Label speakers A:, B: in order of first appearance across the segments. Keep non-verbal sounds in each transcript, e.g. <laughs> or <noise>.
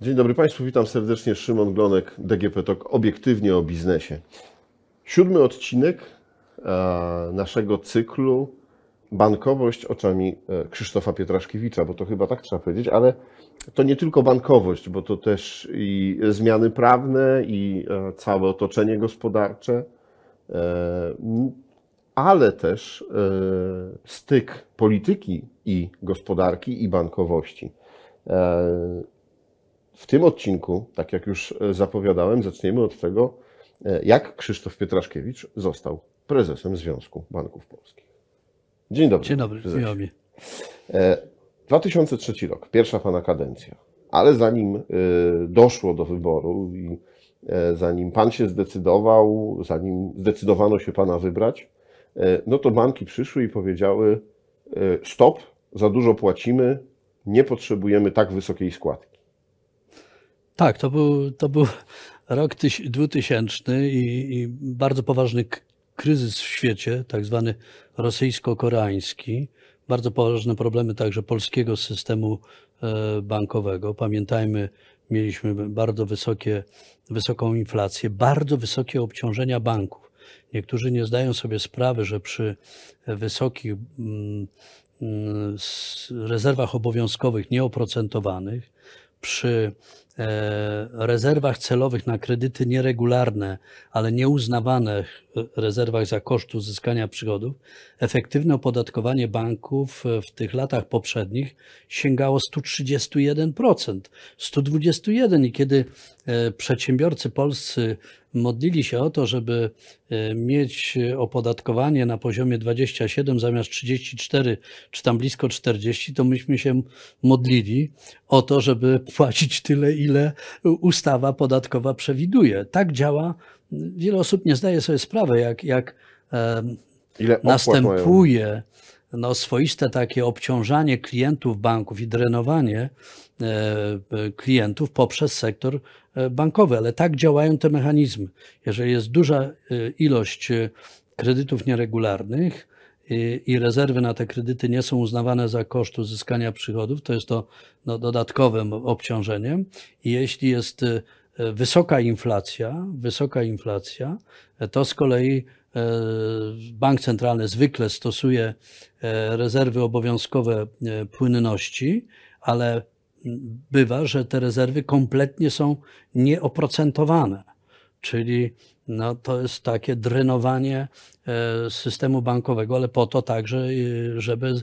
A: Dzień dobry Państwu, witam serdecznie. Szymon Glonek, DGP TOK, obiektywnie o biznesie. Siódmy odcinek e, naszego cyklu Bankowość oczami e, Krzysztofa Pietraszkiewicza, bo to chyba tak trzeba powiedzieć, ale to nie tylko bankowość, bo to też i zmiany prawne, i e, całe otoczenie gospodarcze, ale też styk polityki i gospodarki i bankowości. W tym odcinku, tak jak już e, zapowiadałem, zaczniemy od tego, e, jak Krzysztof Pietraszkiewicz został prezesem Związku Banków Polskich. Dzień dobry.
B: Dzień dobry,
A: prezesie.
B: mi.
A: E, 2003 rok, pierwsza pana kadencja, ale zanim e, doszło do wyboru i zanim pan się zdecydował, zanim zdecydowano się pana wybrać, no to banki przyszły i powiedziały: Stop, za dużo płacimy, nie potrzebujemy tak wysokiej składki.
B: Tak, to był, to był rok tyś- 2000 i, i bardzo poważny kryzys w świecie, tak zwany rosyjsko-koreański. Bardzo poważne problemy także polskiego systemu e, bankowego. Pamiętajmy, mieliśmy bardzo wysokie, wysoką inflację, bardzo wysokie obciążenia banków. Niektórzy nie zdają sobie sprawy, że przy wysokich mm, mm, rezerwach obowiązkowych nieoprocentowanych, przy rezerwach celowych na kredyty nieregularne, ale nieuznawanych e, rezerwach za koszt uzyskania przychodów, efektywne opodatkowanie banków e, w tych latach poprzednich sięgało 131%, 121% i kiedy e, przedsiębiorcy polscy modlili się o to, żeby e, mieć opodatkowanie na poziomie 27 zamiast 34, czy tam blisko 40, to myśmy się modlili o to, żeby <laughs> płacić tyle, ile ustawa podatkowa przewiduje. Tak działa. Wiele osób nie zdaje sobie sprawy, jak, jak
A: Ile
B: następuje no, swoiste takie obciążanie klientów banków i drenowanie e, klientów poprzez sektor e, bankowy, ale tak działają te mechanizmy. Jeżeli jest duża e, ilość kredytów nieregularnych i, i rezerwy na te kredyty nie są uznawane za koszt uzyskania przychodów, to jest to no, dodatkowym obciążeniem. I jeśli jest wysoka inflacja, wysoka inflacja, to z kolei bank centralny zwykle stosuje e, rezerwy obowiązkowe e, płynności, ale bywa, że te rezerwy kompletnie są nieoprocentowane. Czyli no, to jest takie drenowanie e, systemu bankowego, ale po to także, e, żeby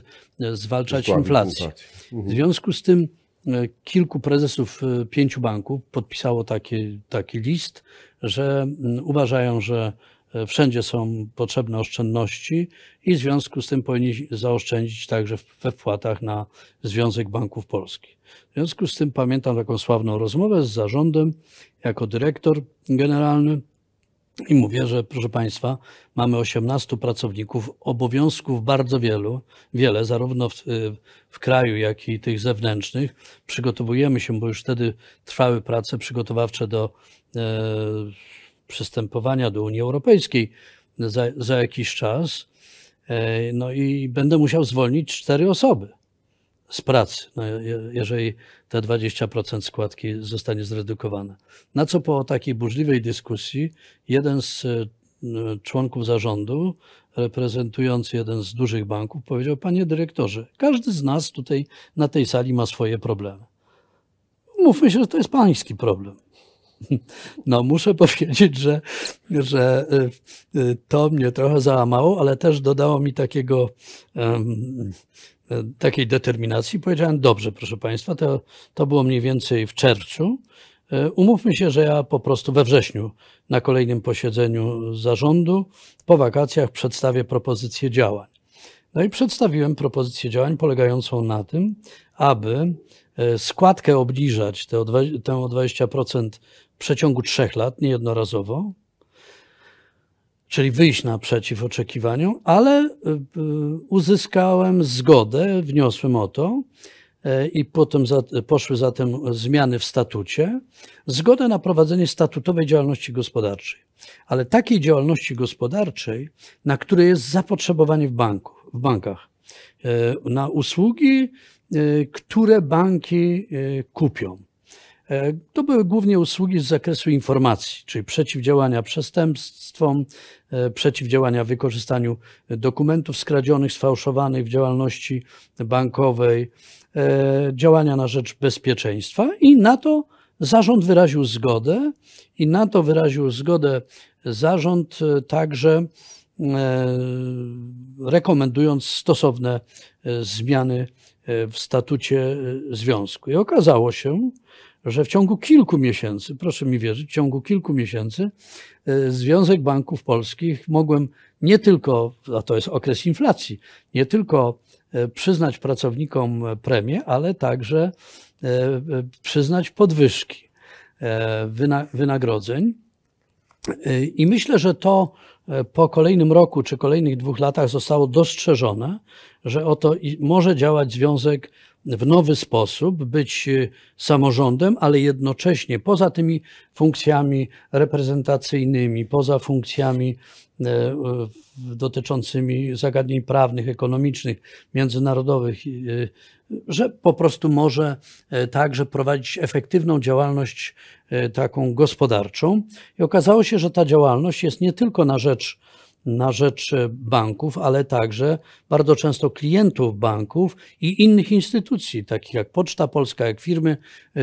B: zwalczać inflację.
A: inflację.
B: W związku z tym e, kilku prezesów e, pięciu banków podpisało taki, taki list, że uważają, że e, wszędzie są potrzebne oszczędności i w związku z tym powinni zaoszczędzić także we wpłatach na Związek Banków Polskich. W związku z tym pamiętam taką sławną rozmowę z zarządem jako dyrektor generalny. I mówię, że proszę Państwa, mamy 18 pracowników, obowiązków bardzo wielu, wiele, zarówno w, w kraju, jak i tych zewnętrznych. Przygotowujemy się, bo już wtedy trwały prace przygotowawcze do e, przystępowania do Unii Europejskiej za, za jakiś czas. E, no i będę musiał zwolnić cztery osoby z pracy, no, je- jeżeli te 20% składki zostanie zredukowane. Na co po takiej burzliwej dyskusji jeden z e, członków zarządu, reprezentujący jeden z dużych banków, powiedział: Panie dyrektorze, każdy z nas tutaj na tej sali ma swoje problemy. Mówmy się, że to jest pański problem. <laughs> No, muszę <laughs> powiedzieć, że, że y, y, to mnie trochę załamało, ale też dodało mi takiego, e, takiej determinacji. Powiedziałem, dobrze, proszę Państwa, to, to było mniej więcej w czerwcu. Umówmy się, że ja po prostu we wrześniu na kolejnym posiedzeniu zarządu po wakacjach przedstawię propozycję działań. No i przedstawiłem propozycję działań polegającą na tym, aby składkę obniżać tę o dwa- tę o 20% w przeciągu trzech lat, niejednorazowo, czyli wyjść naprzeciw oczekiwaniom, ale y, uzyskałem zgodę, wniosłem o to e, i potem za, poszły zatem zmiany w statucie, zgodę na prowadzenie statutowej działalności gospodarczej. Ale takiej działalności gospodarczej, na której jest zapotrzebowanie w, banku, w bankach, e, na usługi, e, które banki e, kupią. E, to były głównie usługi z zakresu informacji, czyli przeciwdziałania przestępstwom, e, przeciwdziałania wykorzystaniu dokumentów skradzionych, sfałszowanych w działalności bankowej, e, działania na rzecz bezpieczeństwa i na to zarząd wyraził zgodę i na to wyraził zgodę zarząd także rekomendując stosowne zmiany w statucie związku. I okazało się, że w ciągu kilku miesięcy, proszę mi wierzyć, w ciągu kilku miesięcy e, Związek Banków Polskich mogłem nie tylko, a to jest okres inflacji, nie tylko e, przyznać pracownikom premię, ale także e, przyznać podwyżki wynagrodzeń. I myślę, że to po kolejnym roku czy kolejnych dwóch latach zostało dostrzeżone, że oto może działać związek w nowy sposób, być e, samorządem, ale jednocześnie poza tymi funkcjami reprezentacyjnymi, poza funkcjami e, dotyczącymi zagadnień prawnych, ekonomicznych, międzynarodowych, e, że po prostu może także prowadzić efektywną działalność taką gospodarczą. I okazało się, że ta działalność jest nie tylko na rzecz na rzecz banków, ale także bardzo często klientów banków i innych instytucji, takich jak Poczta Polska, jak firmy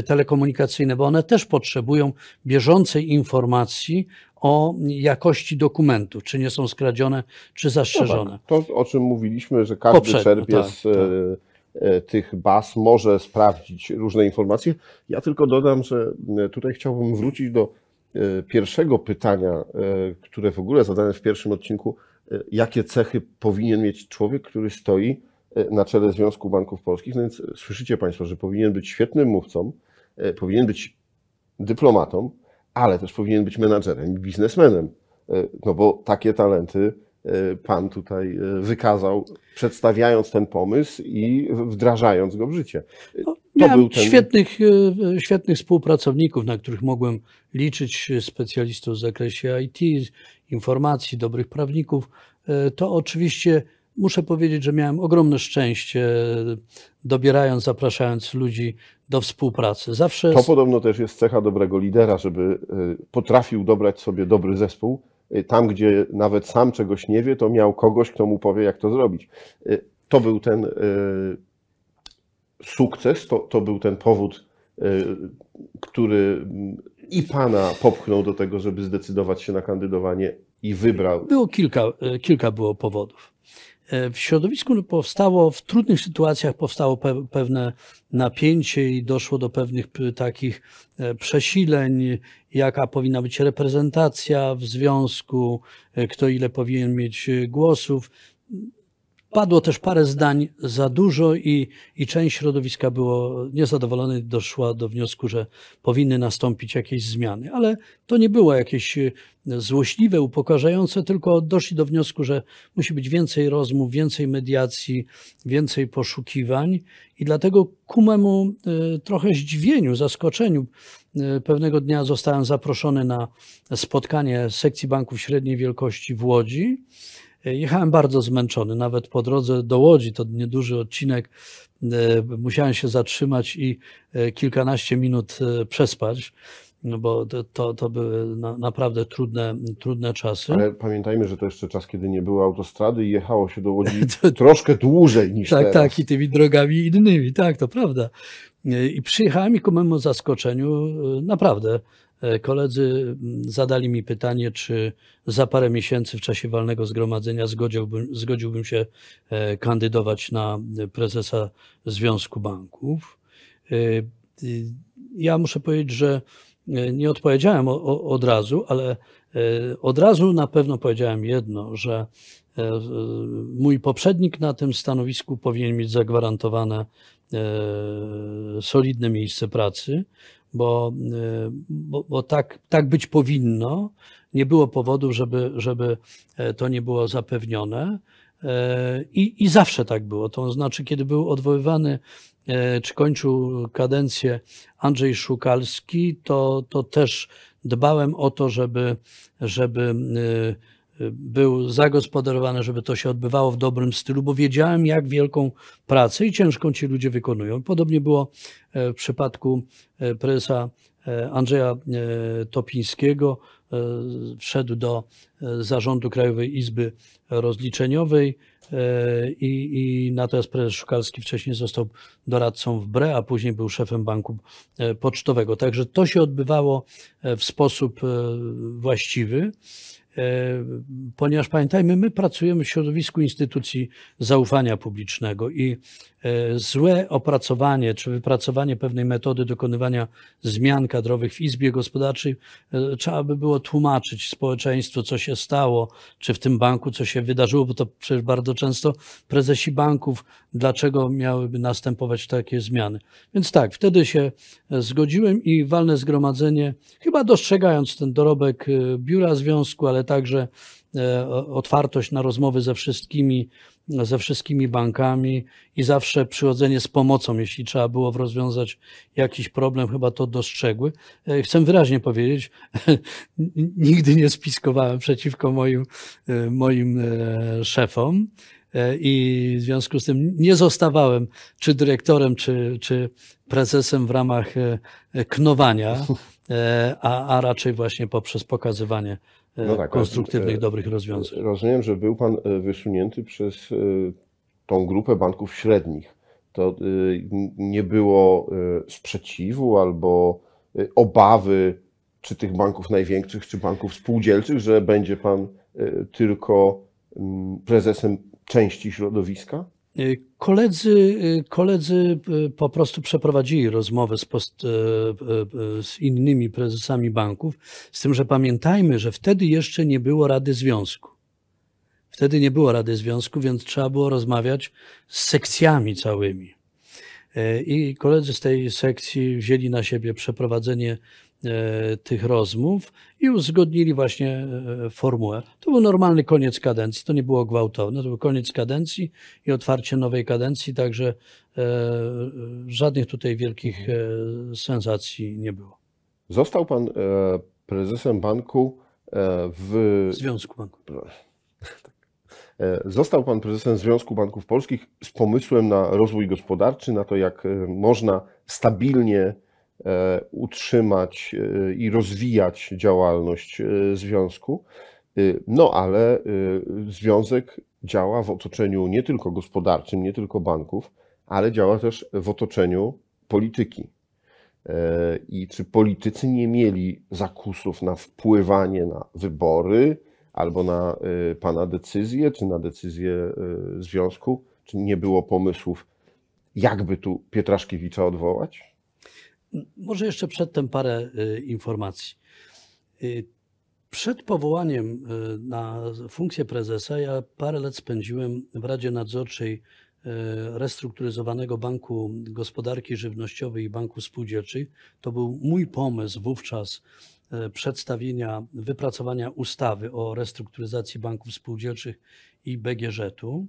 B: telekomunikacyjne, bo one też potrzebują bieżącej informacji o jakości dokumentów, czy nie są skradzione, czy zastrzeżone.
A: No tak, to, o czym mówiliśmy, że każdy Poprzednio, czerpie tak, z tak. E, e, tych baz, może sprawdzić różne informacje. Ja tylko dodam, że e, tutaj chciałbym wrócić do E, pierwszego pytania, e, które w ogóle zadane w pierwszym odcinku, e, jakie cechy powinien mieć człowiek, który stoi na czele Związku Banków Polskich. No więc słyszycie Państwo, że powinien być świetnym mówcą, powinien być dyplomatą, ale też powinien być menadżerem biznesmenem. No bo takie talenty Pan tutaj wykazał, przedstawiając ten pomysł i wdrażając go w życie.
B: No, Miałem ten... świetnych, e, świetnych współpracowników, na których mogłem liczyć, specjalistów w zakresie IT, informacji, dobrych prawników. E, to oczywiście muszę powiedzieć, że miałem ogromne szczęście, dobierając, zapraszając ludzi do współpracy. Zawsze...
A: To podobno też jest cecha dobrego lidera, żeby e, potrafił dobrać sobie dobry zespół. Tam, gdzie nawet sam czegoś nie wie, to miał kogoś, kto mu powie, jak to zrobić. To był ten sukces, to, to był ten powód, e, który i pana popchnął do tego, żeby zdecydować się na kandydowanie i wybrał.
B: Było kilka, e, kilka było powodów. E, w środowisku powstało, w trudnych sytuacjach powstało pewne napięcie i doszło do pewnych takich przesileń, jaka powinna być reprezentacja w związku, kto ile powinien mieć głosów. Padło też parę zdań za dużo i, i część środowiska było niezadowolone, doszła do wniosku, że powinny nastąpić jakieś zmiany. Ale to nie było jakieś e, złośliwe, upokarzające, tylko doszli do wniosku, że musi być więcej rozmów, więcej mediacji, więcej poszukiwań. I dlatego ku memu e, trochę zdziwieniu, zaskoczeniu, e, pewnego dnia zostałem zaproszony na spotkanie sekcji banków średniej wielkości w Łodzi. Jechałem bardzo zmęczony, nawet po drodze do Łodzi, to nieduży odcinek, e, musiałem się zatrzymać i e, kilkanaście minut e, przespać, no bo to, to, to były na, naprawdę trudne, trudne czasy.
A: Ale pamiętajmy, że to jeszcze czas, kiedy nie było autostrady i jechało się do Łodzi <laughs> troszkę dłużej niż
B: tak,
A: teraz.
B: Tak, i tymi drogami innymi, tak, to prawda. I przyjechałem i ku memu zaskoczeniu naprawdę E, koledzy mm, zadali mi pytanie, czy za parę miesięcy w czasie walnego zgromadzenia zgodziłbym, zgodziłbym się e, kandydować na prezesa Związku Banków. E, ja muszę powiedzieć, że nie odpowiedziałem od razu, ale od razu na pewno powiedziałem jedno, że mój poprzednik na tym stanowisku powinien mieć zagwarantowane solidne miejsce pracy, bo, bo, bo, tak, tak być powinno. Nie było powodów, żeby, żeby e, to nie było zapewnione. E, I, I zawsze tak było. To znaczy, kiedy był odwoływany e, czy kończył kadencję Andrzej Szukalski, to, to też dbałem o to, żeby, żeby był zagospodarowany, żeby to się odbywało w dobrym stylu, bo wiedziałem, jak wielką pracę i ciężką ci ludzie wykonują. Podobnie było w przypadku prezesa Andrzeja Topińskiego. Wszedł do zarządu Krajowej Izby Rozliczeniowej i, i natomiast prezes Szukalski wcześniej został doradcą w BRE, a później był szefem banku pocztowego. Także to się odbywało w sposób właściwy. E, ponieważ pamiętajmy, my pracujemy w środowisku instytucji zaufania publicznego i złe opracowanie czy wypracowanie pewnej metody dokonywania zmian kadrowych w Izbie Gospodarczej e, trzeba by było tłumaczyć społeczeństwu, co się stało, czy w tym banku co się wydarzyło, bo to przecież bardzo często prezesi banków, dlaczego miałyby następować takie zmiany. Więc tak, wtedy się zgodziłem i walne zgromadzenie, chyba dostrzegając ten dorobek biura związku, ale także e, otwartość na rozmowy ze wszystkimi, ze wszystkimi bankami i zawsze przychodzenie z pomocą, jeśli trzeba było rozwiązać jakiś problem, chyba to dostrzegły. E, chcę wyraźnie powiedzieć, <laughs> nigdy nie spiskowałem przeciwko moim, e, moim szefom i w związku z tym nie zostawałem czy dyrektorem, czy, czy prezesem w ramach knowania, <laughs> a, a raczej właśnie poprzez pokazywanie no tak, konstruktywnych, dobrych rozwiązań.
A: Rozumiem, że był Pan e, wysunięty przez e, tą grupę banków średnich. To e, nie było sprzeciwu albo obawy czy tych banków największych, czy banków spółdzielczych, że będzie Pan tylko mm, prezesem części środowiska?
B: Y, koledzy, y, koledzy y, po prostu przeprowadzili rozmowę z, post, z, innymi prezesami banków, z tym, że pamiętajmy, że wtedy jeszcze nie było Rady Związku. Wtedy nie było Rady Związku, więc trzeba było rozmawiać z sekcjami całymi. I koledzy z tej sekcji wzięli na siebie przeprowadzenie tych rozmów i uzgodnili właśnie e, formułę. To był normalny koniec kadencji, to nie było gwałtowne, to był koniec kadencji i otwarcie nowej kadencji, także e, żadnych tutaj wielkich sensacji nie było.
A: Został pan prezesem banku w
B: Związku Banków.
A: Został pan prezesem Związku Banków Polskich z pomysłem na rozwój gospodarczy, na to, jak można stabilnie E, utrzymać e, i rozwijać działalność e, związku. No ale związek działa w otoczeniu nie tylko gospodarczym, nie tylko banków, ale działa też w otoczeniu polityki. I czy politycy nie mieli zakusów na wpływanie na wybory albo na pana decyzje, czy na decyzję związku? Czy nie było pomysłów, jakby tu Pietraszkiewicza odwołać?
B: Może jeszcze przedtem parę y, informacji. Y, przed powołaniem y, na funkcję prezesa ja parę lat spędziłem w Radzie Nadzorczej restrukturyzowanego Banku Gospodarki Żywnościowej i Banku Spółdzielczej. To był mój pomysł wówczas przedstawienia, wypracowania ustawy o restrukturyzacji banków spółdzielczych i BGŻ-u.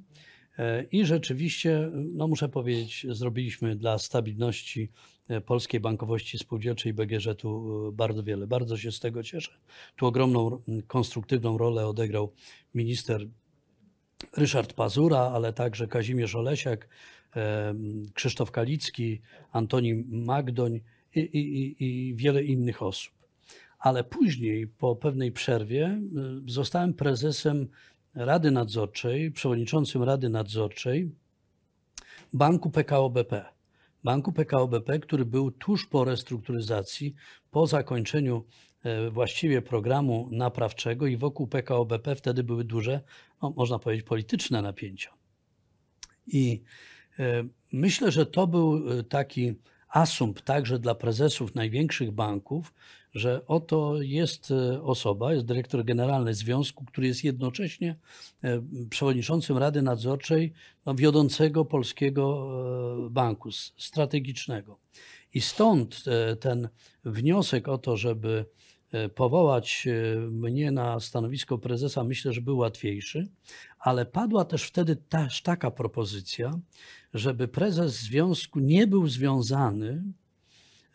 B: I rzeczywiście, no muszę powiedzieć, zrobiliśmy dla stabilności E, polskiej bankowości spółdzielczej BGŻ tu e, bardzo wiele. Bardzo się z tego cieszę. Tu ogromną konstruktywną rolę odegrał minister Ryszard Pazura, ale także Kazimierz Olesiak, e, Krzysztof Kalicki, Antoni Magdoń i, i, i wiele innych osób. Ale później, po pewnej przerwie, zostałem prezesem Rady Nadzorczej, przewodniczącym Rady Nadzorczej Banku PKO BP banku PKO BP, który był tuż po restrukturyzacji, po zakończeniu e, właściwie programu naprawczego i wokół PKO BP wtedy były duże, no, można powiedzieć, polityczne napięcia. I e, myślę, że to był e, taki asumpt także dla prezesów największych banków, że oto jest e, osoba, jest dyrektor generalny związku, który jest jednocześnie e, przewodniczącym Rady Nadzorczej no, wiodącego polskiego e, banku strategicznego. I stąd ten wniosek o to, żeby powołać mnie na stanowisko prezesa, myślę, że był łatwiejszy, ale padła też wtedy też taka propozycja, żeby prezes związku nie był związany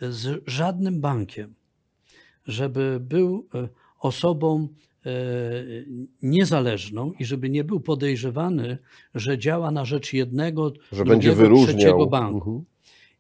B: z żadnym bankiem żeby był e, osobą niezależną i żeby nie był podejrzewany, że działa na rzecz jednego,
A: Że będzie wyróżniał.
B: trzeciego banku.
A: Mhm.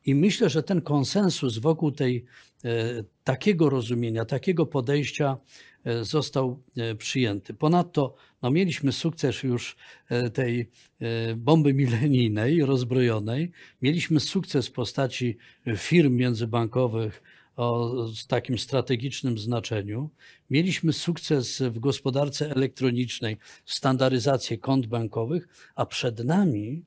B: I myślę, że ten konsensus wokół tej, e, takiego rozumienia, takiego podejścia e, został e, przyjęty. Ponadto no, mieliśmy sukces już e, tej e, bomby milenijnej, rozbrojonej. Mieliśmy sukces w postaci firm międzybankowych o takim strategicznym znaczeniu. Mieliśmy sukces w gospodarce elektronicznej, standaryzację kont bankowych, a przed nami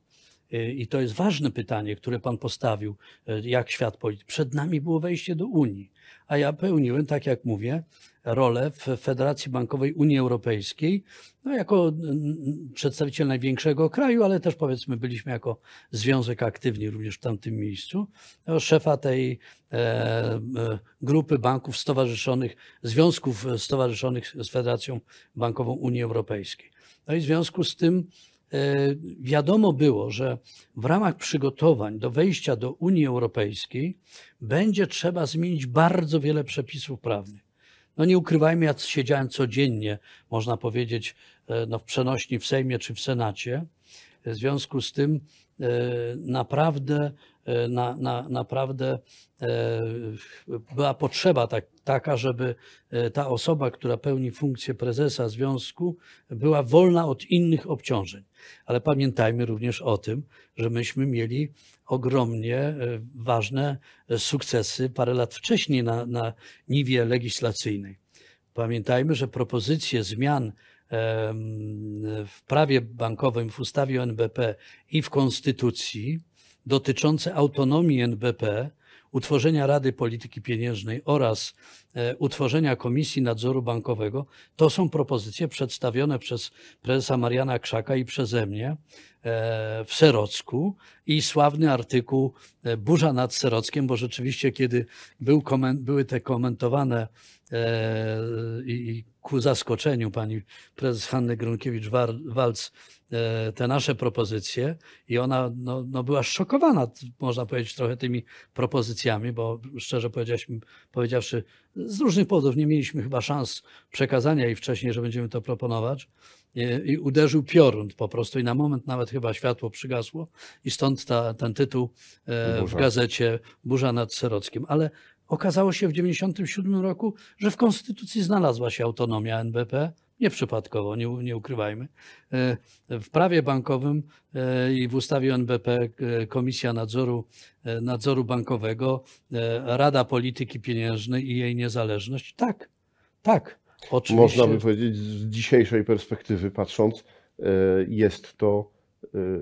B: Y, I to jest ważne pytanie, które Pan postawił, y, jak świat polityczny. Przed nami było wejście do Unii, a ja pełniłem, tak jak mówię, rolę w Federacji Bankowej Unii Europejskiej, no jako przedstawiciel największego kraju, ale też powiedzmy byliśmy jako związek aktywni również w tamtym miejscu, no, szefa tej e, e, grupy banków stowarzyszonych, związków stowarzyszonych z Federacją Bankową Unii Europejskiej. No i w związku z tym E, wiadomo było, że w ramach przygotowań do wejścia do Unii Europejskiej będzie trzeba zmienić bardzo wiele przepisów prawnych. No nie ukrywajmy, ja siedziałem codziennie, można powiedzieć, e, no w przenośni w Sejmie czy w Senacie. W związku z tym e, naprawdę, na, na, naprawdę była potrzeba tak, taka, żeby ta osoba, która pełni funkcję prezesa związku, była wolna od innych obciążeń. Ale pamiętajmy również o tym, że myśmy mieli ogromnie e, ważne e, sukcesy parę lat wcześniej na, na niwie legislacyjnej. Pamiętajmy, że propozycje zmian w prawie bankowym, w ustawie o NBP i w konstytucji dotyczące autonomii NBP utworzenia Rady Polityki Pieniężnej oraz utworzenia Komisji Nadzoru Bankowego, to są propozycje przedstawione przez prezesa Mariana Krzaka i przeze mnie e, w Serocku. I sławny artykuł e, Burza nad Serockiem, bo rzeczywiście kiedy był były te komentowane i ku zaskoczeniu pani prezes Hanny Gronkiewicz-Walc E, te nasze propozycje. I ona no, no była szokowana, można powiedzieć, trochę tymi propozycjami, bo szczerze powiedziawszy, z różnych powodów nie mieliśmy chyba szans przekazania jej wcześniej, że będziemy to proponować. I, uderzył piorun po prostu i na moment nawet chyba światło przygasło i stąd ta, ten tytuł e, w gazecie Burza nad Serockiem. Ale okazało się w 1997 roku, że w Konstytucji znalazła się autonomia NBP, Nieprzypadkowo, nie, nie ukrywajmy. E, w prawie bankowym e, i w ustawie NBP e, Komisja Nadzoru, Nadzoru Bankowego, Rada Polityki Pieniężnej i jej niezależność. Tak, tak. Oczywiście.
A: Można by powiedzieć z dzisiejszej perspektywy patrząc, jest to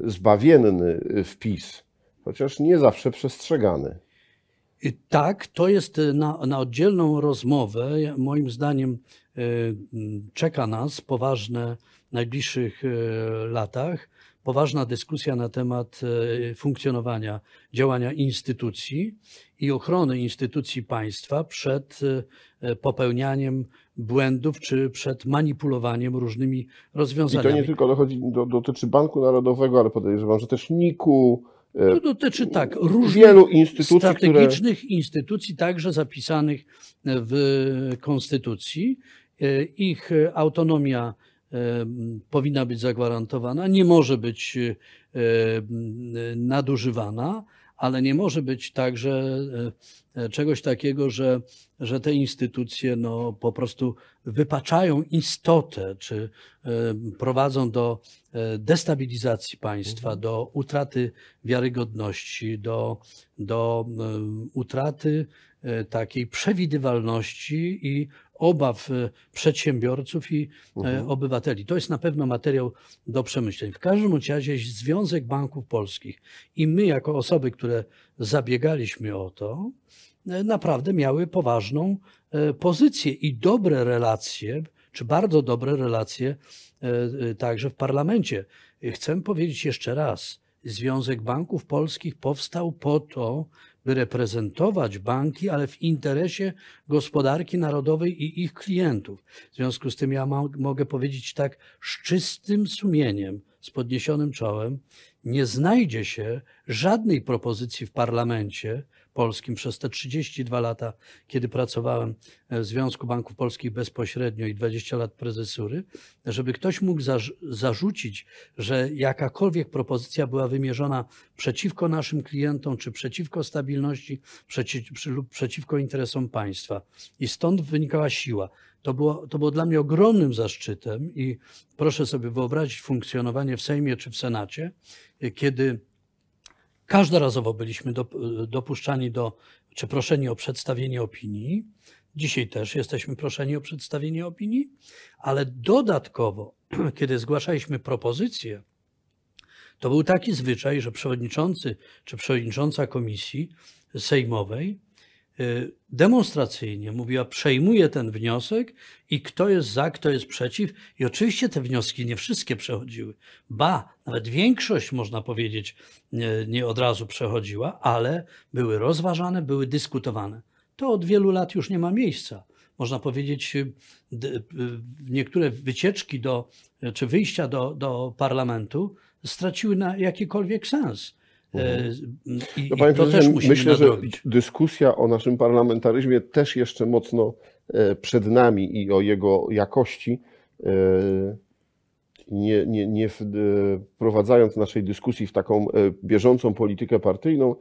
A: zbawienny wpis, chociaż nie zawsze przestrzegany.
B: Tak, to jest na, na oddzielną rozmowę. Moim zdaniem czeka nas poważne w najbliższych y, latach, poważna dyskusja na temat y, funkcjonowania, działania instytucji i ochrony instytucji państwa przed popełnianiem błędów czy przed manipulowaniem różnymi rozwiązaniami.
A: I to nie tylko dochodzi, do, dotyczy Banku Narodowego, ale podejrzewam, że też NIK-u,
B: to dotyczy tak różnych
A: wielu instytucji,
B: strategicznych
A: które...
B: instytucji, także zapisanych w Konstytucji ich autonomia e, powinna być zagwarantowana, nie może być e, nadużywana, ale nie może być także czegoś takiego, że, że te instytucje no, po prostu wypaczają istotę, czy prowadzą do destabilizacji państwa, mhm. do utraty wiarygodności, do, do utraty takiej przewidywalności i obaw e, przedsiębiorców i e, mhm. obywateli. To jest na pewno materiał do przemyśleń. W każdym razie Związek Banków Polskich i my, jako osoby, które zabiegaliśmy o to, e, naprawdę miały poważną pozycję i dobre relacje, czy bardzo dobre relacje także w parlamencie. Chcę powiedzieć jeszcze raz, Związek Banków Polskich powstał po to, by reprezentować banki, ale w interesie gospodarki narodowej i ich klientów. W związku z tym ja mogę powiedzieć tak z czystym sumieniem, z podniesionym czołem. Nie znajdzie się żadnej propozycji w parlamencie polskim przez te 32 lata, kiedy pracowałem w Związku Banków Polskich bezpośrednio i 20 lat prezesury, żeby ktoś mógł zarz- zarzucić, że jakakolwiek propozycja była wymierzona przeciwko naszym klientom, czy przeciwko stabilności, przeci- lub przeciwko interesom państwa. I stąd wynikała siła. To było, to było dla mnie ogromnym zaszczytem i proszę sobie wyobrazić funkcjonowanie w Sejmie czy w Senacie, kiedy każdorazowo byliśmy dop- dopuszczani do, czy proszeni o przedstawienie opinii. Dzisiaj też jesteśmy proszeni o przedstawienie opinii, ale dodatkowo, <clears throat> kiedy zgłaszaliśmy propozycje, to był taki zwyczaj, że przewodniczący czy przewodnicząca komisji sejmowej demonstracyjnie mówiła, przejmuje ten wniosek i kto jest za, kto jest przeciw. I oczywiście te wnioski nie wszystkie przechodziły. Ba, nawet większość, można powiedzieć, nie, nie od razu przechodziła, ale były rozważane, były dyskutowane. To od wielu lat już nie ma miejsca. Można powiedzieć, y, y, niektóre wycieczki do, czy wyjścia do, do parlamentu straciły na jakikolwiek sens. E, I,
A: No,
B: i to też musimy
A: myślę, że dyskusja o naszym parlamentaryzmie też jeszcze mocno e, przed nami i o jego jakości. e, Nie, nie, nie wprowadzając naszej dyskusji w taką bieżącą politykę partyjną,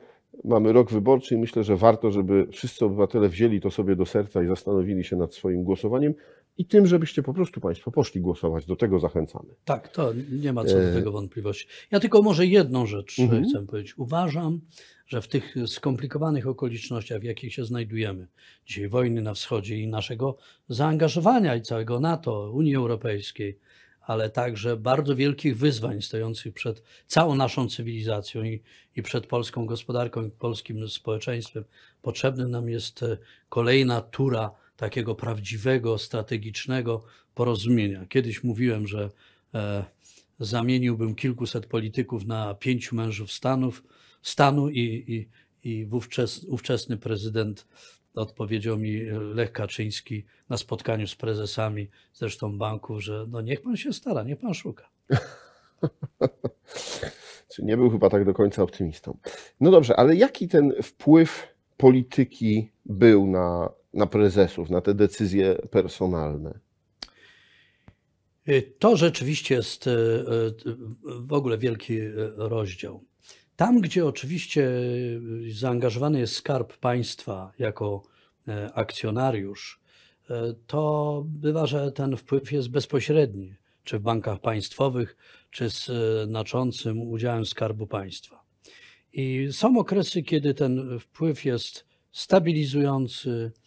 A: mamy rok wyborczy i myślę, że warto, żeby wszyscy obywatele wzięli to sobie do serca i zastanowili się nad swoim głosowaniem i tym, żebyście po prostu Państwo poszli głosować. Do tego zachęcamy.
B: Tak, to nie ma co do
A: E,
B: tego wątpliwości. Ja tylko może jedną rzecz
A: Mhm.
B: chcę powiedzieć. Uważam, że w tych skomplikowanych okolicznościach, w jakich się znajdujemy, dzisiaj wojny na wschodzie i naszego zaangażowania i całego NATO, Unii Europejskiej, ale także bardzo wielkich wyzwań stojących przed całą naszą cywilizacją i, i przed polską gospodarką i polskim społeczeństwem, potrzebna nam jest e, kolejna tura takiego prawdziwego, strategicznego porozumienia. Kiedyś mówiłem, że e, zamieniłbym kilkuset polityków na pięciu mężów Stanów, stanu i, i, i wówczas, ówczesny prezydent odpowiedział mi Lech Kaczyński na spotkaniu z prezesami zresztą banków, że no niech pan się stara, niech pan szuka. <laughs>
A: Czy nie był chyba tak do końca optymistą. No dobrze, ale jaki ten wpływ polityki był na, na prezesów, na te decyzje personalne?
B: To rzeczywiście jest y, y, w ogóle wielki y, rozdział. Tam, gdzie oczywiście zaangażowany jest skarb państwa jako e, akcjonariusz, e, to bywa, że ten wpływ jest bezpośredni, czy w bankach państwowych, czy z e, znaczącym udziałem skarbu państwa. I są okresy, kiedy ten wpływ jest stabilizujący, e,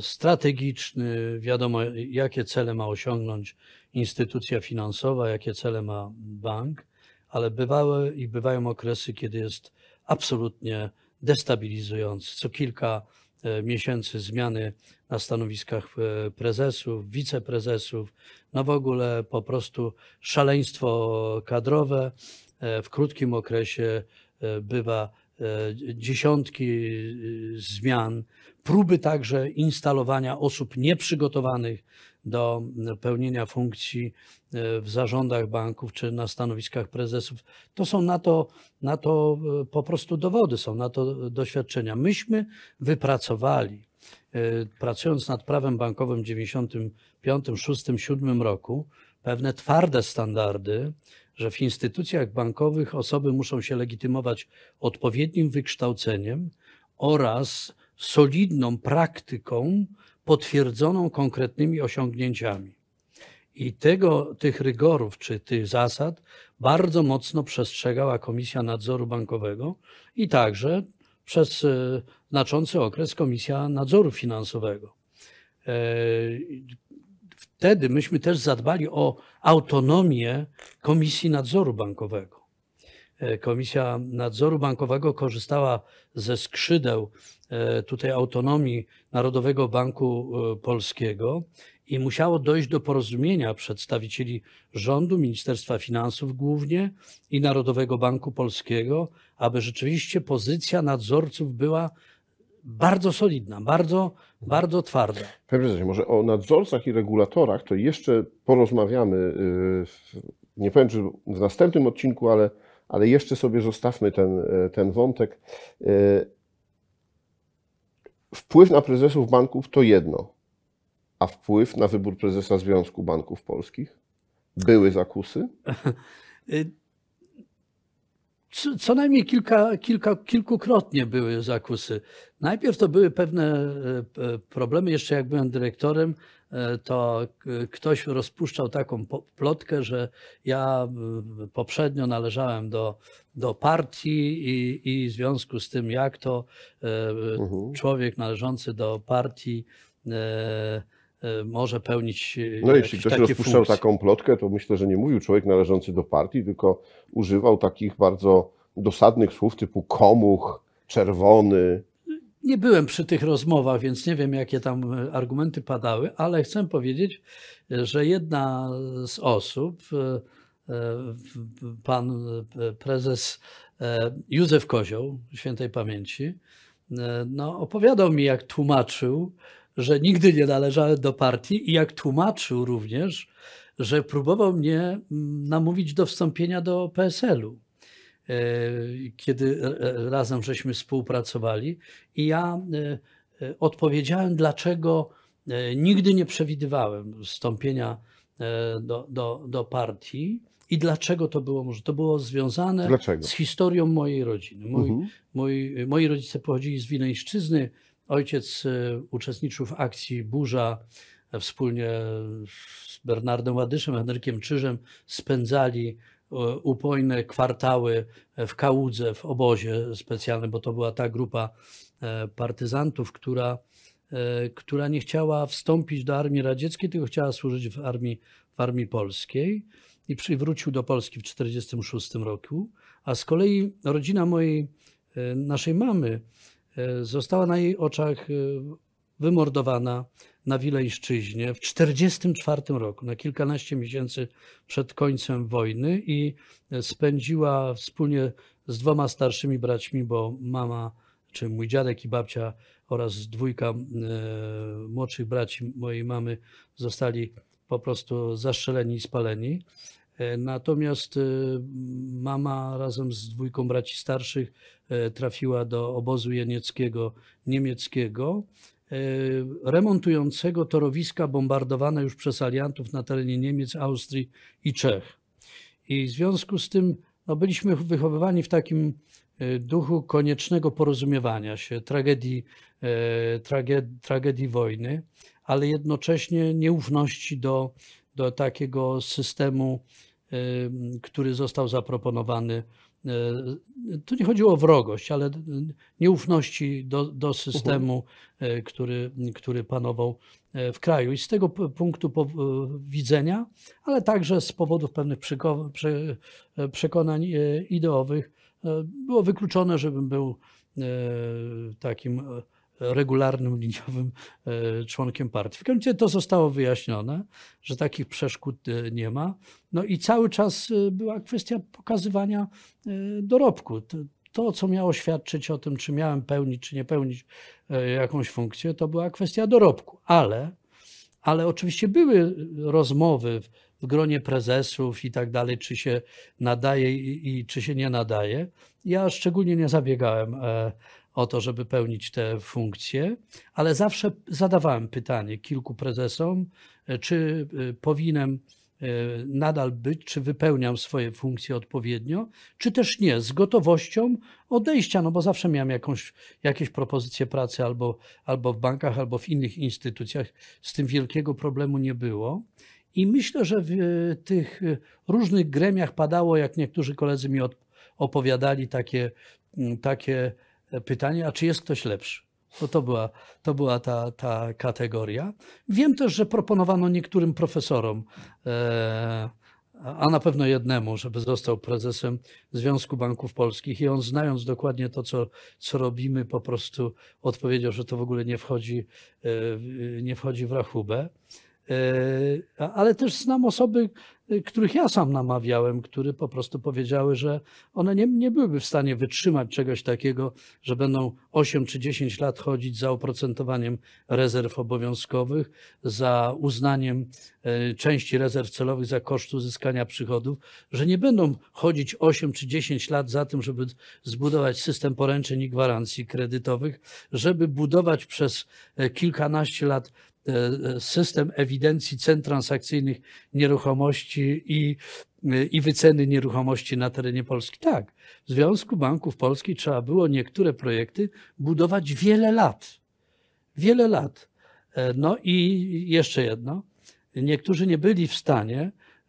B: strategiczny, wiadomo, jakie cele ma osiągnąć instytucja finansowa, jakie cele ma bank, ale bywały i bywają okresy, kiedy jest absolutnie destabilizujący. Co kilka e, miesięcy zmiany na stanowiskach e, prezesów, wiceprezesów, no w ogóle po prostu szaleństwo kadrowe. E, W krótkim okresie e, bywa e, dziesiątki e, zmian, próby także instalowania osób nieprzygotowanych do pełnienia funkcji e, w zarządach banków czy na stanowiskach prezesów. To są na to, na to e, po prostu dowody, są na to doświadczenia. Myśmy wypracowali, e, pracując nad prawem bankowym w 95, 6, 7 roku, pewne twarde standardy, że w instytucjach bankowych osoby muszą się legitymować odpowiednim wykształceniem oraz solidną praktyką potwierdzoną konkretnymi osiągnięciami. I tego, tych rygorów czy tych zasad bardzo mocno przestrzegała Komisja Nadzoru Bankowego i także przez e, znaczący okres Komisja Nadzoru Finansowego. E, Wtedy myśmy też zadbali o autonomię Komisji Nadzoru Bankowego. E, Komisja Nadzoru Bankowego korzystała ze skrzydeł tutaj autonomii Narodowego Banku e, Polskiego i musiało dojść do porozumienia przedstawicieli rządu, Ministerstwa Finansów głównie i Narodowego Banku Polskiego, aby rzeczywiście pozycja nadzorców była bardzo solidna, bardzo, bardzo twarda.
A: Panie prezesie, może o nadzorcach i regulatorach to jeszcze porozmawiamy y, nie powiem, czy w następnym odcinku, ale, ale jeszcze sobie zostawmy ten, e, ten wątek. Wpływ na prezesów banków to jedno, a wpływ na wybór prezesa Związku Banków Polskich? Były zakusy? <laughs>
B: Co, najmniej kilka, kilka, kilkukrotnie były zakusy. Najpierw to były pewne e, e, problemy, jeszcze jak byłem dyrektorem, e, to k- ktoś rozpuszczał taką plotkę, że ja e, poprzednio należałem do, do partii i, i w związku z tym, jak to e,
A: Mhm.
B: człowiek należący do partii e, e, może pełnić e,
A: No, jeśli ktoś rozpuszczał
B: funkcje.
A: taką plotkę, to myślę, że nie mówił człowiek należący do partii, tylko używał takich bardzo dosadnych słów typu komuch, czerwony.
B: Nie byłem przy tych rozmowach, więc nie wiem, jakie tam argumenty padały, ale chcę powiedzieć, że jedna z osób, w- pan prezes Józef Kozioł, świętej pamięci, no, opowiadał mi, jak tłumaczył, że nigdy nie należałem do partii i jak tłumaczył również, że próbował mnie mm, namówić do wstąpienia do PSL-u e, kiedy e, razem żeśmy współpracowali i ja e, odpowiedziałem, dlaczego nigdy nie przewidywałem wstąpienia do, do, do partii i dlaczego to było możliwe. To było związane
A: Dlaczego?
B: z historią mojej rodziny. Mój,
A: Mhm.
B: Mój, moi rodzice pochodzili z Wileńszczyzny. Ojciec e, uczestniczył w akcji Burza. Wspólnie z Bernardem Ładyszem, Henrykiem Czyżem spędzali e, upojne kwartały w Kałudze, w obozie specjalnym, bo to była ta grupa e, partyzantów, która, e, która nie chciała wstąpić do armii radzieckiej, tylko chciała służyć w armii, w armii polskiej i przywrócił do Polski w 1946 roku. A z kolei rodzina mojej, e, naszej mamy została na jej oczach e, wymordowana na Wileńszczyźnie w 1944 roku, na kilkanaście miesięcy przed końcem wojny i e, spędziła wspólnie z dwoma starszymi braćmi, bo mama, czy mój dziadek i babcia oraz dwójka e, młodszych braci mojej mamy zostali po prostu zastrzeleni i spaleni. E, Natomiast e, mama razem z dwójką braci starszych e, trafiła do obozu jenieckiego niemieckiego, remontującego torowiska bombardowane już przez aliantów na terenie Niemiec, Austrii i Czech. I w związku z tym no, byliśmy wychowywani w takim duchu koniecznego porozumiewania się, tragedii, e, trage, tragedii wojny, ale jednocześnie nieufności do, do takiego systemu, e, który został zaproponowany. E, Tu nie chodziło o wrogość, ale nieufności do, do systemu, e, który, który panował w kraju. I z tego punktu widzenia, ale także z powodów pewnych przyko- prze- przekonań ideowych, było wykluczone, żebym był takim regularnym, liniowym e, członkiem partii. W końcu to zostało wyjaśnione, że takich przeszkód e, nie ma. No i cały czas e, była kwestia pokazywania dorobku. To, co miało świadczyć o tym, czy miałem pełnić, czy nie pełnić jakąś funkcję, to była kwestia dorobku. Ale, ale oczywiście były rozmowy w, gronie prezesów i tak dalej, czy się nadaje i, i czy się nie nadaje. Ja szczególnie nie zabiegałem o to, żeby pełnić te funkcje, ale zawsze zadawałem pytanie kilku prezesom, e, czy e, powinienem e, nadal być, czy wypełniam swoje funkcje odpowiednio, czy też nie, z gotowością odejścia, no bo zawsze miałem jakąś, jakieś propozycje pracy albo, albo w bankach, albo w innych instytucjach. Z tym wielkiego problemu nie było. I myślę, że w tych różnych gremiach padało, jak niektórzy koledzy mi opowiadali, takie, takie pytanie, a czy jest ktoś lepszy? To była, to była ta, ta kategoria. Wiem też, że proponowano niektórym profesorom, e, a na pewno jednemu, żeby został prezesem Związku Banków Polskich i on znając dokładnie to, co, co robimy, po prostu odpowiedział, że to w ogóle nie wchodzi, e, nie wchodzi w rachubę. E, Ale też znam osoby, których ja sam namawiałem, które po prostu powiedziały, że one nie, nie byłyby w stanie wytrzymać czegoś takiego, że będą 8 czy 10 lat chodzić za oprocentowaniem rezerw obowiązkowych, za uznaniem e, części rezerw celowych za koszt uzyskania przychodów, że nie będą chodzić 8 czy 10 lat za tym, żeby zbudować system poręczeń i gwarancji kredytowych, żeby budować przez e, kilkanaście lat system ewidencji cen transakcyjnych nieruchomości i, e, i wyceny nieruchomości na terenie Polski. Tak, w Związku Banków Polskich trzeba było niektóre projekty budować wiele lat. Wiele lat. E, No i jeszcze jedno. Niektórzy nie byli w stanie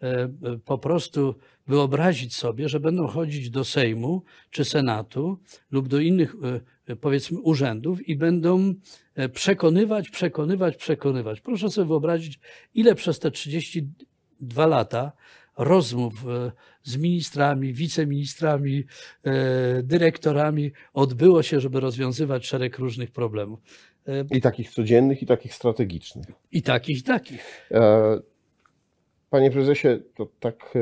B: e, e, po prostu wyobrazić sobie, że będą chodzić do Sejmu czy Senatu lub do innych, e, powiedzmy, urzędów i będą e, przekonywać, przekonywać, przekonywać. Proszę sobie wyobrazić, ile przez te 32 lata rozmów e, z ministrami, wiceministrami, e, dyrektorami odbyło się, żeby rozwiązywać szereg różnych problemów. E,
A: I takich codziennych, i takich strategicznych.
B: I takich, i takich.
A: E, Panie prezesie, to tak e,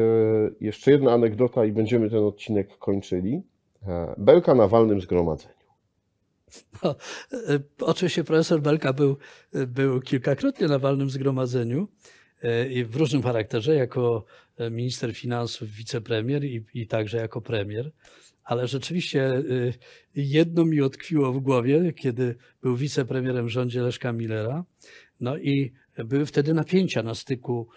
A: jeszcze jedna anegdota i będziemy ten odcinek kończyli. E, Belka na walnym zgromadzeniu.
B: No, e, oczywiście profesor Belka był, był kilkakrotnie na walnym zgromadzeniu e, i w różnym charakterze, jako e, minister finansów, wicepremier i, i także jako premier. Ale rzeczywiście jedno mi utkwiło w głowie, kiedy był wicepremierem w rządzie Leszka Millera. No i były wtedy napięcia na styku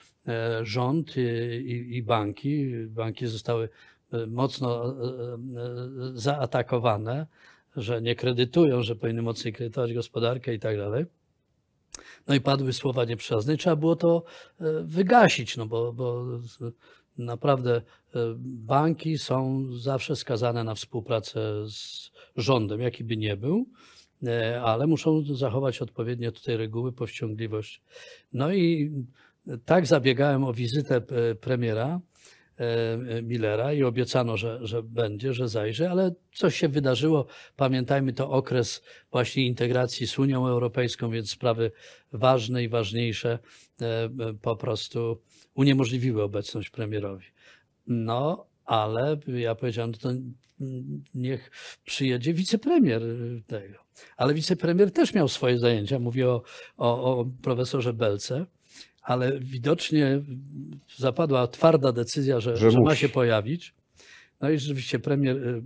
B: rząd i, i, i banki. Banki zostały mocno zaatakowane że nie kredytują, że powinny mocniej kredytować gospodarkę i tak dalej. No i padły słowa nieprzyjazne. Trzeba było to e, wygasić, no bo, bo naprawdę e, banki są zawsze skazane na współpracę z rządem, jaki by nie był, e, ale muszą zachować odpowiednie tutaj reguły, powściągliwość. No i tak zabiegałem o wizytę premiera Millera i obiecano, że, że będzie, że zajrzy, ale coś się wydarzyło. Pamiętajmy, to okres właśnie integracji z Unią Europejską, więc sprawy ważne i ważniejsze e, e, po prostu uniemożliwiły obecność premierowi. No, ale ja powiedziałem, to mm, niech przyjedzie wicepremier tego. Ale wicepremier też miał swoje zajęcia. Mówię o, o, o profesorze Belce ale widocznie zapadła twarda decyzja, że,
A: Że
B: że, ma się pojawić. No i rzeczywiście premier, y,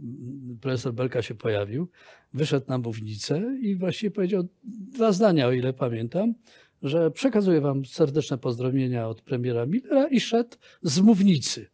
B: profesor Belka się pojawił, wyszedł na mównicę i właściwie powiedział dwa zdania, o ile pamiętam, że przekazuję wam serdeczne pozdrowienia od premiera Millera i szedł z mównicy.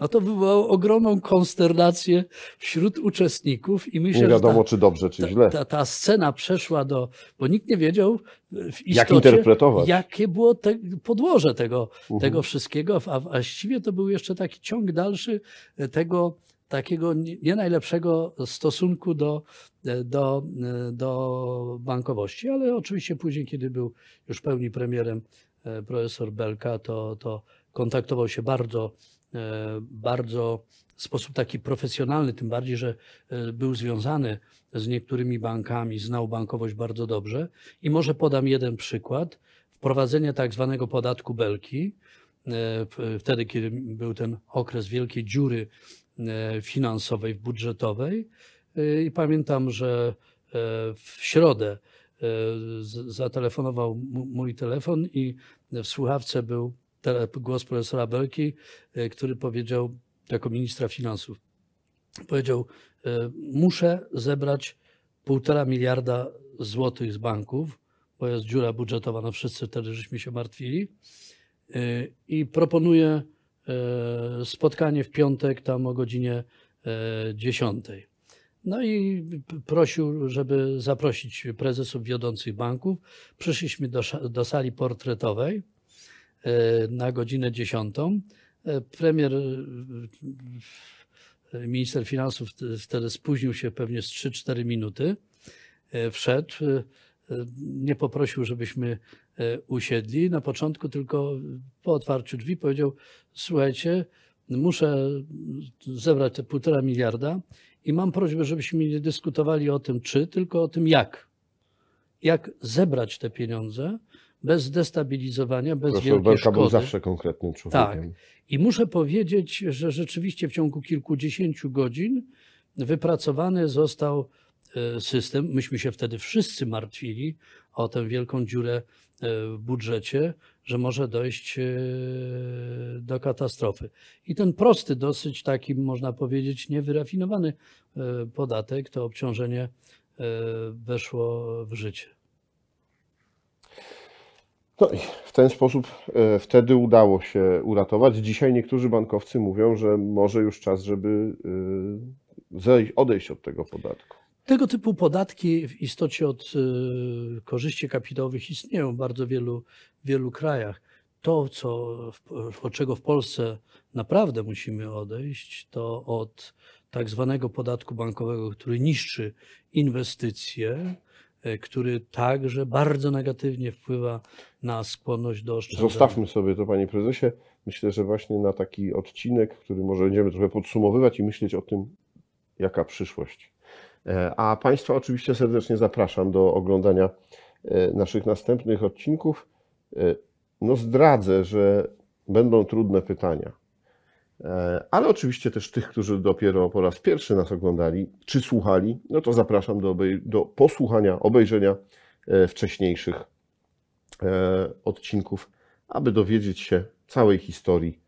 B: No to wywołało ogromną konsternację wśród uczestników i myślę,
A: Nie
B: że
A: wiadomo,
B: ta,
A: czy dobrze, czy
B: ta,
A: źle.
B: ta, ta scena przeszła do, bo nikt nie wiedział w istocie,
A: Jak interpretować.
B: jakie było te, podłoże tego,
A: Mhm.
B: tego wszystkiego, a właściwie to był jeszcze taki ciąg dalszy e, tego takiego nie najlepszego stosunku do, e, do, e, do bankowości, ale oczywiście później, kiedy był już pełni premierem e, profesor Belka, to, to kontaktował się bardzo, e, bardzo w sposób taki profesjonalny, tym bardziej, że e, był związany z niektórymi bankami, znał bankowość bardzo dobrze. I może podam jeden przykład. Wprowadzenie tak zwanego podatku Belki, e, wtedy, kiedy był ten okres wielkiej dziury e, finansowej, budżetowej. E, I pamiętam, że e, w środę e, zatelefonował mój telefon i w słuchawce był głos profesora Belki, e, który powiedział, jako ministra finansów, powiedział, e, muszę zebrać półtora miliarda złotych z banków, bo jest dziura budżetowa, no wszyscy wtedy żeśmy się martwili e, i proponuję spotkanie w piątek tam o godzinie e, 10. No i prosił, żeby zaprosić prezesów wiodących banków. Przyszliśmy do, do sali portretowej na godzinę 10. E, Premier, e, minister finansów wtedy- spóźnił się pewnie z 3-4 minuty. E, Wszedł, e, e, nie poprosił, żebyśmy e, usiedli. Na początku tylko po otwarciu drzwi powiedział: Słuchajcie, muszę zebrać te półtora miliarda i mam prośbę, żebyśmy nie dyskutowali o tym czy, tylko o tym jak. Jak zebrać te pieniądze, bez destabilizowania, bez
A: Profesor
B: wielkiej
A: Belka był
B: szkody.
A: zawsze konkretnym człowiekiem.
B: Tak. I muszę powiedzieć, że rzeczywiście w ciągu kilkudziesięciu godzin wypracowany został e, system. Myśmy się wtedy wszyscy martwili o tę wielką dziurę e, w budżecie, że może dojść e, do katastrofy. I ten prosty, dosyć taki, można powiedzieć, niewyrafinowany podatek, to obciążenie weszło w życie.
A: No i w ten sposób e, wtedy udało się uratować. Dzisiaj niektórzy bankowcy mówią, że może już czas, żeby e, odejść od tego podatku.
B: Tego typu podatki w istocie od y, korzyści kapitałowych istnieją w bardzo wielu, wielu krajach. To, co, od czego w Polsce naprawdę musimy odejść, to od tak zwanego podatku bankowego, który niszczy inwestycje, który także bardzo negatywnie wpływa na skłonność do oszczędzania.
A: Zostawmy sobie to, panie prezesie. Myślę, że właśnie na taki odcinek, który może będziemy trochę podsumowywać i myśleć o tym, jaka przyszłość. E, A Państwa oczywiście serdecznie zapraszam do oglądania e, naszych następnych odcinków. E, No zdradzę, że będą trudne pytania. E, Ale oczywiście też tych, którzy dopiero po raz pierwszy nas oglądali czy słuchali, no to zapraszam do, obej- do posłuchania, obejrzenia e, wcześniejszych e, odcinków, aby dowiedzieć się całej historii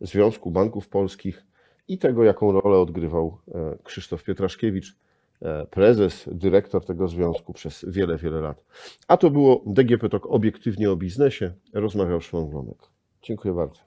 A: Związku Banków Polskich i tego, jaką rolę odgrywał Krzysztof Pietraszkiewicz, prezes, dyrektor tego związku przez wiele, wiele lat. A to było DGP Talk obiektywnie o biznesie. Rozmawiał Szymon Glonek. Dziękuję bardzo.